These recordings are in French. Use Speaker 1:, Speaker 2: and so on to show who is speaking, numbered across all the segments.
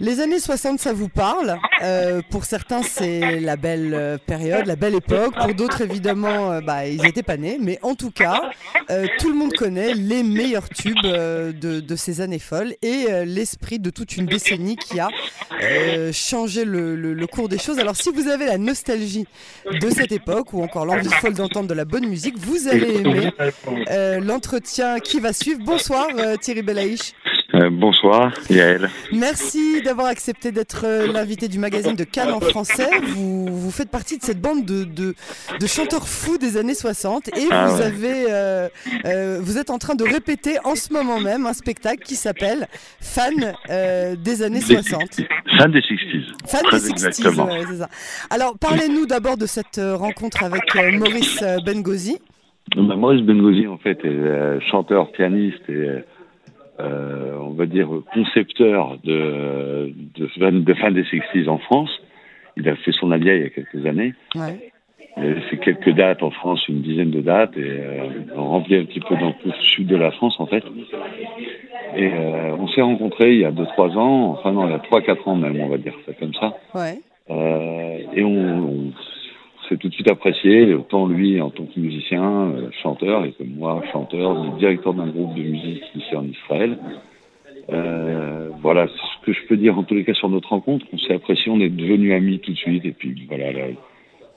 Speaker 1: Les années 60, ça vous parle? Euh, pour certains, c'est la belle euh, période, la belle époque. Pour d'autres, évidemment, euh, bah, ils n'étaient pas nés. Mais en tout cas, euh, tout le monde connaît les meilleurs tubes de, de ces années folles et l'esprit de toute une décennie qui a changé le, le- cours des choses. Alors, si vous avez la nostalgie de cette époque ou encore l'envie folle d'entendre de la bonne musique, vous allez aimer l'entretien qui va suivre. Bonsoir, Thierry Belaïch.
Speaker 2: Euh, bonsoir, Yael.
Speaker 1: Merci d'avoir accepté d'être euh, l'invité du magazine de Cannes en français. Vous, vous faites partie de cette bande de, de, de chanteurs fous des années 60 et
Speaker 2: Ah
Speaker 1: vous
Speaker 2: ouais.
Speaker 1: avez, euh, euh, vous êtes en train de répéter en ce moment même un spectacle qui s'appelle Fan des années
Speaker 2: Des
Speaker 1: 60.
Speaker 2: Fan des 60s.
Speaker 1: Fan des 60s,
Speaker 2: exactement.
Speaker 1: ouais, c'est ça. Alors parlez-nous d'abord de cette rencontre avec Maurice Bengozi.
Speaker 2: Bah, Maurice Bengozi, en fait, est chanteur, pianiste et, euh, on va dire, concepteur de, de, fan des 60s en France. Il a fait son alia il y a quelques années.
Speaker 1: Ouais.
Speaker 2: Il a fait quelques dates en France, une dizaine de dates, et euh, on remplit un petit peu dans tout le sud de la France, en fait. Et euh, on s'est rencontrés il y a 2-3 ans, enfin non, il y a 3-4 ans même, on va dire ça comme ça.
Speaker 1: Ouais.
Speaker 2: Euh, et on, on tout de suite apprécié, autant lui en tant que musicien, euh, chanteur, et que moi, chanteur, directeur d'un groupe de musique ici en Israël. Euh, voilà, ce que je peux dire en tous les cas sur notre rencontre. On s'est apprécié, on est devenus amis tout de suite, et puis voilà, là,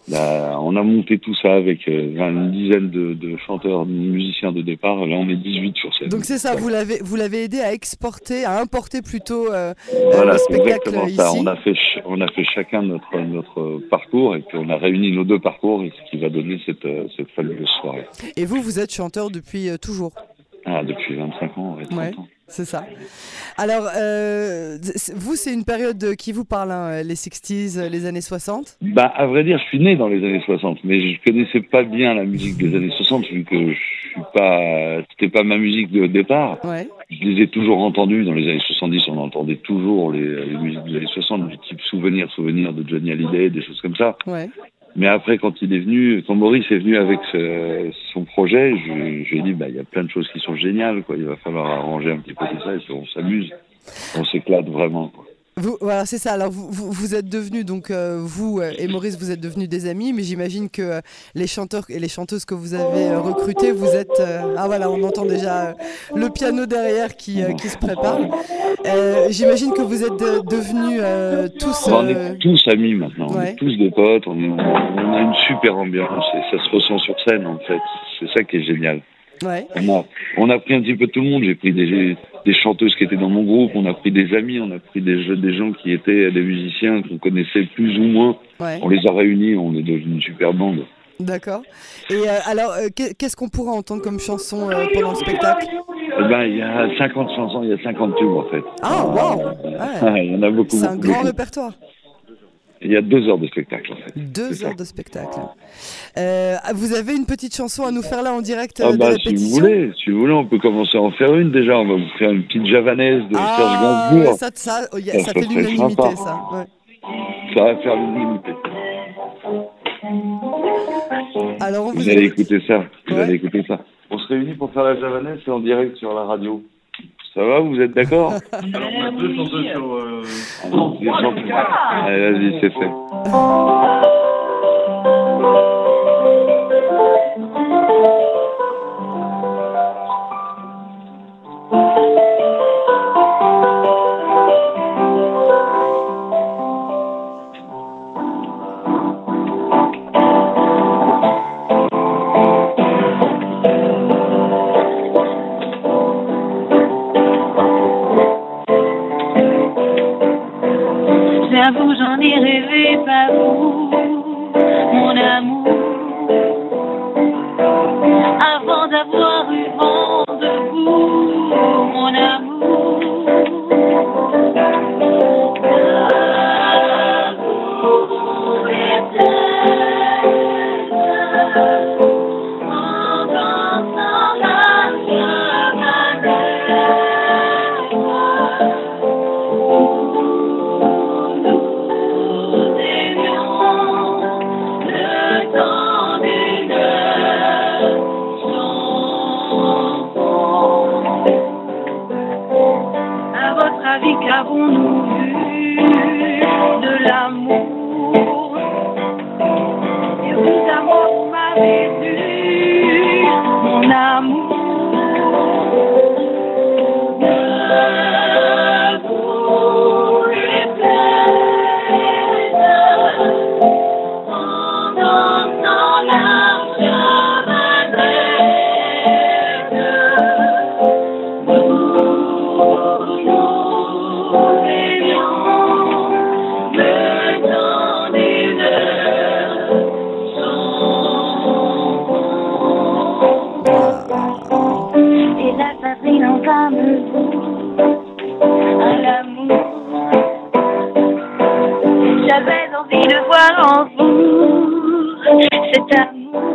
Speaker 2: là, on a monté tout ça avec euh, une dizaine de, de chanteurs, de musiciens de départ. Là, on est 18 sur scène.
Speaker 1: Donc c'est ça, vous l'avez, vous l'avez aidé à exporter, à importer plutôt euh,
Speaker 2: Voilà,
Speaker 1: le
Speaker 2: c'est
Speaker 1: spectacle
Speaker 2: exactement
Speaker 1: ici.
Speaker 2: ça. On a fait, on a fait chacun notre notre parcours et puis on a réuni nos deux parcours et ce qui va donner cette euh, cette fabuleuse soirée.
Speaker 1: Et vous, vous êtes chanteur depuis euh, toujours?
Speaker 2: Ah, depuis 25 ans, ouais, 30
Speaker 1: Ouais.
Speaker 2: ans.
Speaker 1: C'est ça. Alors, euh, vous, c'est une période qui vous parle, hein, les 60s, euh, les années 60
Speaker 2: Bah, à vrai dire, je suis né dans les années 60, mais je connaissais pas bien la musique des années 60 vu que je suis pas, c'était pas ma musique de départ.
Speaker 1: Ouais.
Speaker 2: Je les ai toujours entendus dans les années 70. On entendait toujours les, les musiques des années 60, du type souvenir, souvenir de Johnny Hallyday, des choses comme ça.
Speaker 1: Ouais.
Speaker 2: Mais après, quand il est venu, quand Maurice est venu avec son projet, je, lui ai dit, bah, il y a plein de choses qui sont géniales, quoi. Il va falloir arranger un petit peu tout ça et on s'amuse. On s'éclate vraiment.
Speaker 1: Vous, voilà, c'est ça. Alors, vous, vous, vous êtes devenus, donc, euh, vous euh, et Maurice, vous êtes devenus des amis, mais j'imagine que euh, les chanteurs et les chanteuses que vous avez euh, recrutés, vous êtes. ah, voilà, on entend déjà le piano derrière qui, qui se prépare. J'imagine que vous êtes de- devenus tous.
Speaker 2: on
Speaker 1: euh,
Speaker 2: est tous amis maintenant. On est tous des potes. On, on a une super ambiance et ça se ressent sur scène, en fait. C'est ça qui est génial.
Speaker 1: Ouais.
Speaker 2: On a, on a pris un petit peu tout le monde. J'ai pris des, des chanteuses qui étaient dans mon groupe, on a pris des amis, on a pris des, jeux- des gens qui étaient des musiciens qu'on connaissait plus ou moins.
Speaker 1: Ouais.
Speaker 2: On les a réunis, on est devenu une super bande.
Speaker 1: D'accord. Et euh, alors, euh, qu'est- qu'est-ce qu'on pourra entendre comme chanson euh, pendant le spectacle?
Speaker 2: Eh ben, il y a 50 chansons, il y a 50 tubes en fait.
Speaker 1: Ah, waouh Ouais.
Speaker 2: Il y en a beaucoup.
Speaker 1: C'est un
Speaker 2: beaucoup,
Speaker 1: grand
Speaker 2: beaucoup.
Speaker 1: répertoire.
Speaker 2: Il y a deux heures de spectacle en fait.
Speaker 1: Deux
Speaker 2: ça.
Speaker 1: heures de spectacle. Euh, vous avez une petite chanson à nous faire là en direct
Speaker 2: Ah
Speaker 1: euh, de
Speaker 2: bah si vous voulez, si vous voulez, on peut commencer à en faire une déjà. On va vous faire une petite javanaise de
Speaker 1: Ah,
Speaker 2: Serge Gainsbourg.
Speaker 1: ça, ça, oh,
Speaker 2: Ça,
Speaker 1: ça
Speaker 2: ça
Speaker 1: fait l'unanimité, ça. ouais.
Speaker 2: Ça va faire l'unanimité.
Speaker 1: Alors, vous,
Speaker 2: Vous allez
Speaker 1: écoute.
Speaker 2: écouter ça. Vous
Speaker 1: Ouais.
Speaker 2: allez écouter ça. On se réunit pour faire la javanaise, en direct sur la radio. Ça va, vous êtes d'accord
Speaker 3: Alors on a deux sur. euh.
Speaker 2: Allez, vas-y, c'est fait.
Speaker 4: Pas vous, return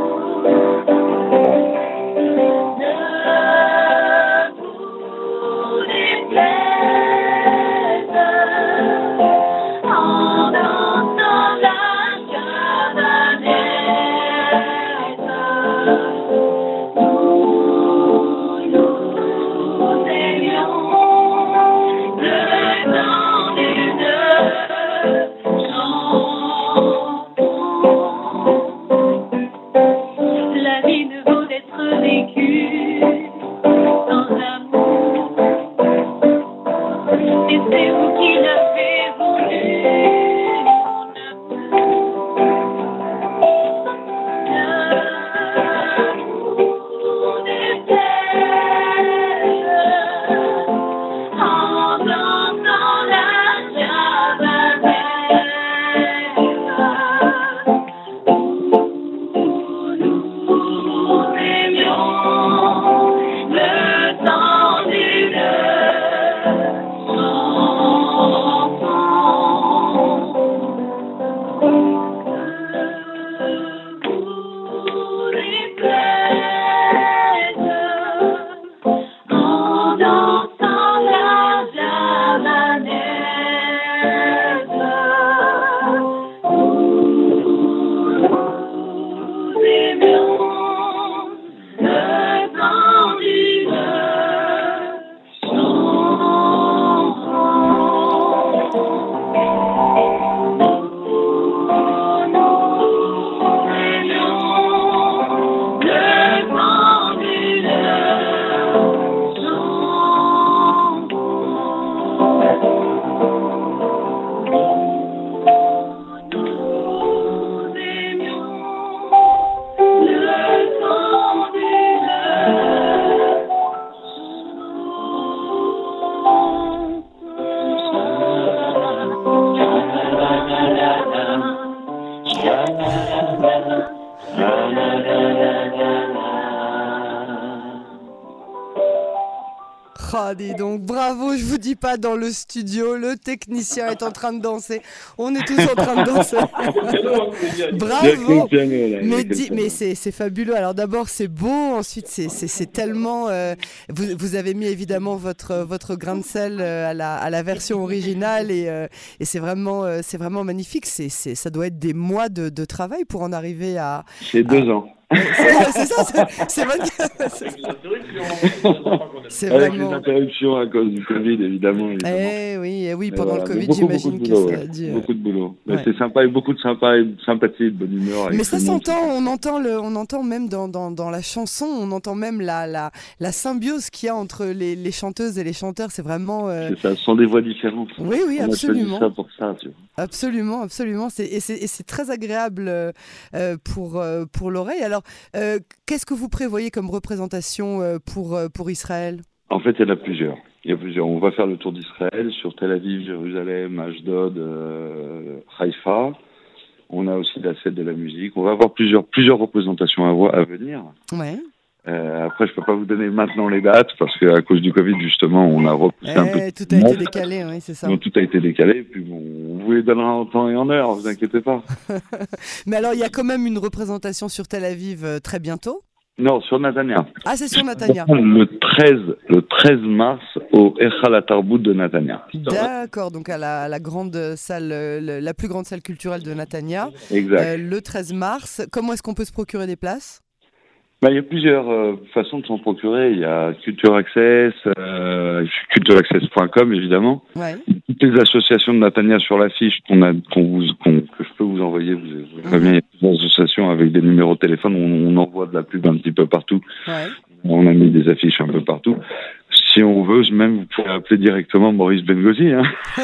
Speaker 4: Dis donc, bravo, je vous dis pas dans le studio, le technicien est en train de danser. On est tous en train de danser. Bravo. Mais, dis- mais c'est fabuleux. Alors d'abord c'est beau, ensuite c'est- tellement. euh, vous, vous avez mis évidemment votre votre grain de sel euh, à la, à la version originale et, euh, et c'est vraiment c'est vraiment magnifique. C'est ça doit être des mois de, de travail pour en arriver à.
Speaker 2: C'est deux ans.
Speaker 4: C'est ça, c'est- c'est vrai que- c'est
Speaker 2: Avec les interruptions à cause du Covid, évidemment. évidemment.
Speaker 4: Eh oui, eh oui, pendant
Speaker 2: voilà,
Speaker 4: le Covid, j'imagine que
Speaker 2: boulot,
Speaker 4: ça a dû.
Speaker 2: Beaucoup de boulot. Mais
Speaker 4: ouais.
Speaker 2: C'est sympa et beaucoup de sympa et de sympathie, de bonne humeur.
Speaker 4: Mais ça s'entend, on entend le, on entend même dans, dans, dans la chanson, on entend même la, la, la symbiose qu'il y a entre les, les chanteuses et les chanteurs. C'est vraiment, euh,
Speaker 2: C'est ça, ce sont des voix différentes.
Speaker 4: oui, oui,
Speaker 2: On
Speaker 4: absolument,
Speaker 2: ça pour ça, tu vois.
Speaker 4: absolument, absolument. Et, c'est, très agréable euh, pour, euh, pour l'oreille. Alors, euh, qu'est-ce que vous prévoyez comme représentation pour, euh, pour Israël?
Speaker 2: En fait, il y en a plusieurs. Il y a plusieurs. On va faire le tour d'Israël sur Tel Aviv, Jérusalem, Ashdod, euh, Haïfa. On a aussi la scène de la musique. On va avoir plusieurs, plusieurs représentations à, voir, à venir.
Speaker 4: Ouais.
Speaker 2: Euh, après, je peux pas vous donner maintenant les dates parce qu'à cause du Covid, justement, on a repoussé un peu.
Speaker 4: Tout a été décalé, oui, c'est ça.
Speaker 2: Donc, tout a été décalé. Puis bon, on vous les donnera en temps et en heure, vous inquiétez pas.
Speaker 4: Mais alors, il y a quand même une représentation sur Tel Aviv euh, très bientôt.
Speaker 2: Non, sur Natania.
Speaker 4: Ah, c'est sur Natania.
Speaker 2: Le 13, le 13 mars au Echal Atarbout de Natania.
Speaker 4: D'accord, donc à la, grande salle, euh, la plus grande salle culturelle de Natania,
Speaker 2: Exact.
Speaker 4: euh, le 13 mars. Comment est-ce qu'on peut se procurer des places?
Speaker 2: Bah, il y a plusieurs euh, façons de s'en procurer. Il y a Culture Access, euh, cultureaccess.com évidemment.
Speaker 4: Ouais.
Speaker 2: Toutes les associations de Natania sur l'affiche qu'on a, qu'on vous, qu'on- que je peux vous envoyer. Vous, vous bien, il y a plusieurs associations avec des numéros de téléphone. On, on envoie de la pub un petit peu partout.
Speaker 4: Ouais.
Speaker 2: On a mis des affiches un peu partout. Si on veut, même vous pouvez appeler directement Maurice Bengozi. Hein.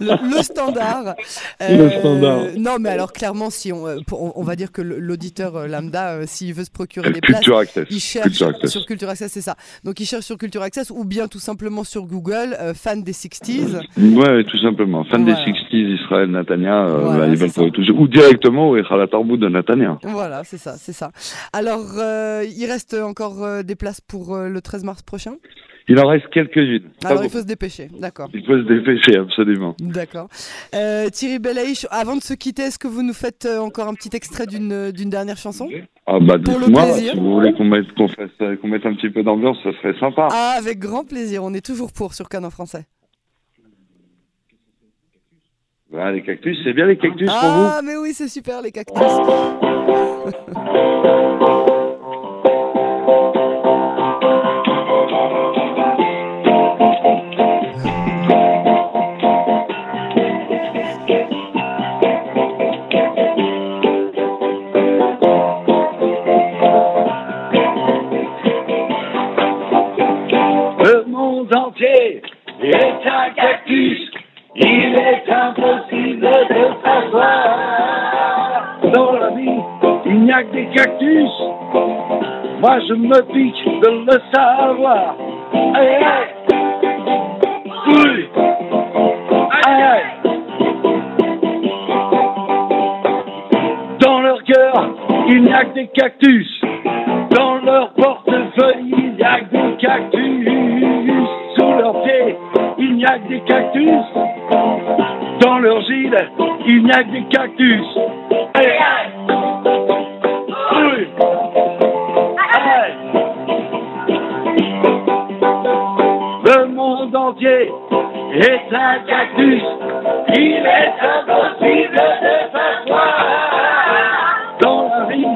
Speaker 4: Le, le standard.
Speaker 2: Le standard.
Speaker 4: Non, mais alors clairement, si on, euh, on, va dire que l'auditeur euh, lambda, euh, s'il veut se procurer des places,
Speaker 2: Culture Access.
Speaker 4: il cherche
Speaker 2: Culture Access.
Speaker 4: sur Culture Access, c'est ça. Donc il cherche sur Culture Access ou bien tout simplement sur Google, euh, fan des 60s.
Speaker 2: Ouais, tout simplement. Fan
Speaker 4: Voilà.
Speaker 2: des 60s, Israël, Natania, euh,
Speaker 4: Voilà,
Speaker 2: là, ils veulent trouver tout. Ou directement au Echal Atarbout de Natania.
Speaker 4: Voilà, c'est ça, c'est ça. Alors, euh, il reste encore euh, des places pour euh, le 13 mars prochain
Speaker 2: Il en reste quelques-unes.
Speaker 1: Alors il
Speaker 2: beaucoup.
Speaker 1: faut se dépêcher, d'accord.
Speaker 2: Il faut se dépêcher, absolument.
Speaker 1: D'accord. Euh, Thierry Belaïch, avant de se quitter, est-ce que vous nous faites euh, encore un petit extrait d'une d'une dernière chanson?
Speaker 2: Ah bah
Speaker 1: Pour le
Speaker 2: dites-moi,
Speaker 1: plaisir.
Speaker 2: si vous voulez qu'on mette, qu'on fasse, euh, qu'on mette un petit peu d'ambiance, ça serait sympa.
Speaker 1: Ah, avec grand plaisir, on est toujours pour sur Canon français.
Speaker 2: Voilà, les cactus, c'est bien les cactus pour vous
Speaker 1: Ah, mais oui, c'est super les cactus.
Speaker 2: je me pique de le savoir. Aïe, aïe. Oui. Aïe, aïe. Dans leur cœur, il n'y a que des cactus. Dans leur portefeuille, il n'y a que des cactus. Sous leurs pieds, il n'y a que des cactus. Dans leur gîte, il n'y a que des cactus. Est un cactus. Il est impossible de savoir. Dans la vie,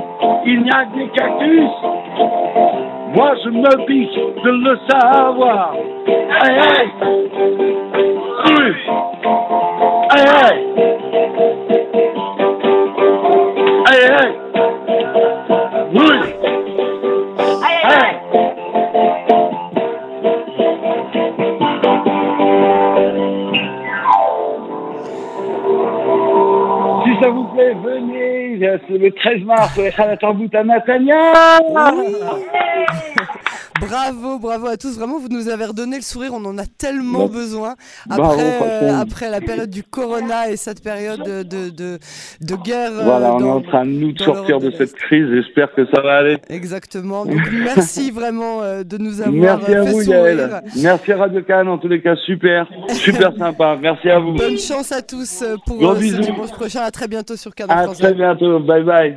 Speaker 2: il n'y a que des cactus. Moi, je me pique de le savoir. Le 13 mars, au Khalatourbout à Natania.
Speaker 1: Bravo, bravo à tous. Vraiment, vous nous avez redonné le sourire. On en a tellement
Speaker 2: Bon.
Speaker 1: besoin après, euh, après la période du corona et cette période de, de, de, de guerre. euh,
Speaker 2: Voilà, on est en train de nous sortir de
Speaker 1: de
Speaker 2: cette crise. J'espère que ça va aller.
Speaker 1: Exactement. Donc, merci vraiment euh, de nous avoir
Speaker 2: Merci à
Speaker 1: fait
Speaker 2: vous,
Speaker 1: sourire.
Speaker 2: Yael. Merci à Radio Cannes, en tous les cas, super. Super sympa. Merci à vous.
Speaker 1: Bonne chance à tous pour
Speaker 2: Gros
Speaker 1: ce
Speaker 2: bisous.
Speaker 1: dimanche prochain. À très bientôt sur Canon
Speaker 2: À très bientôt. Bye bye.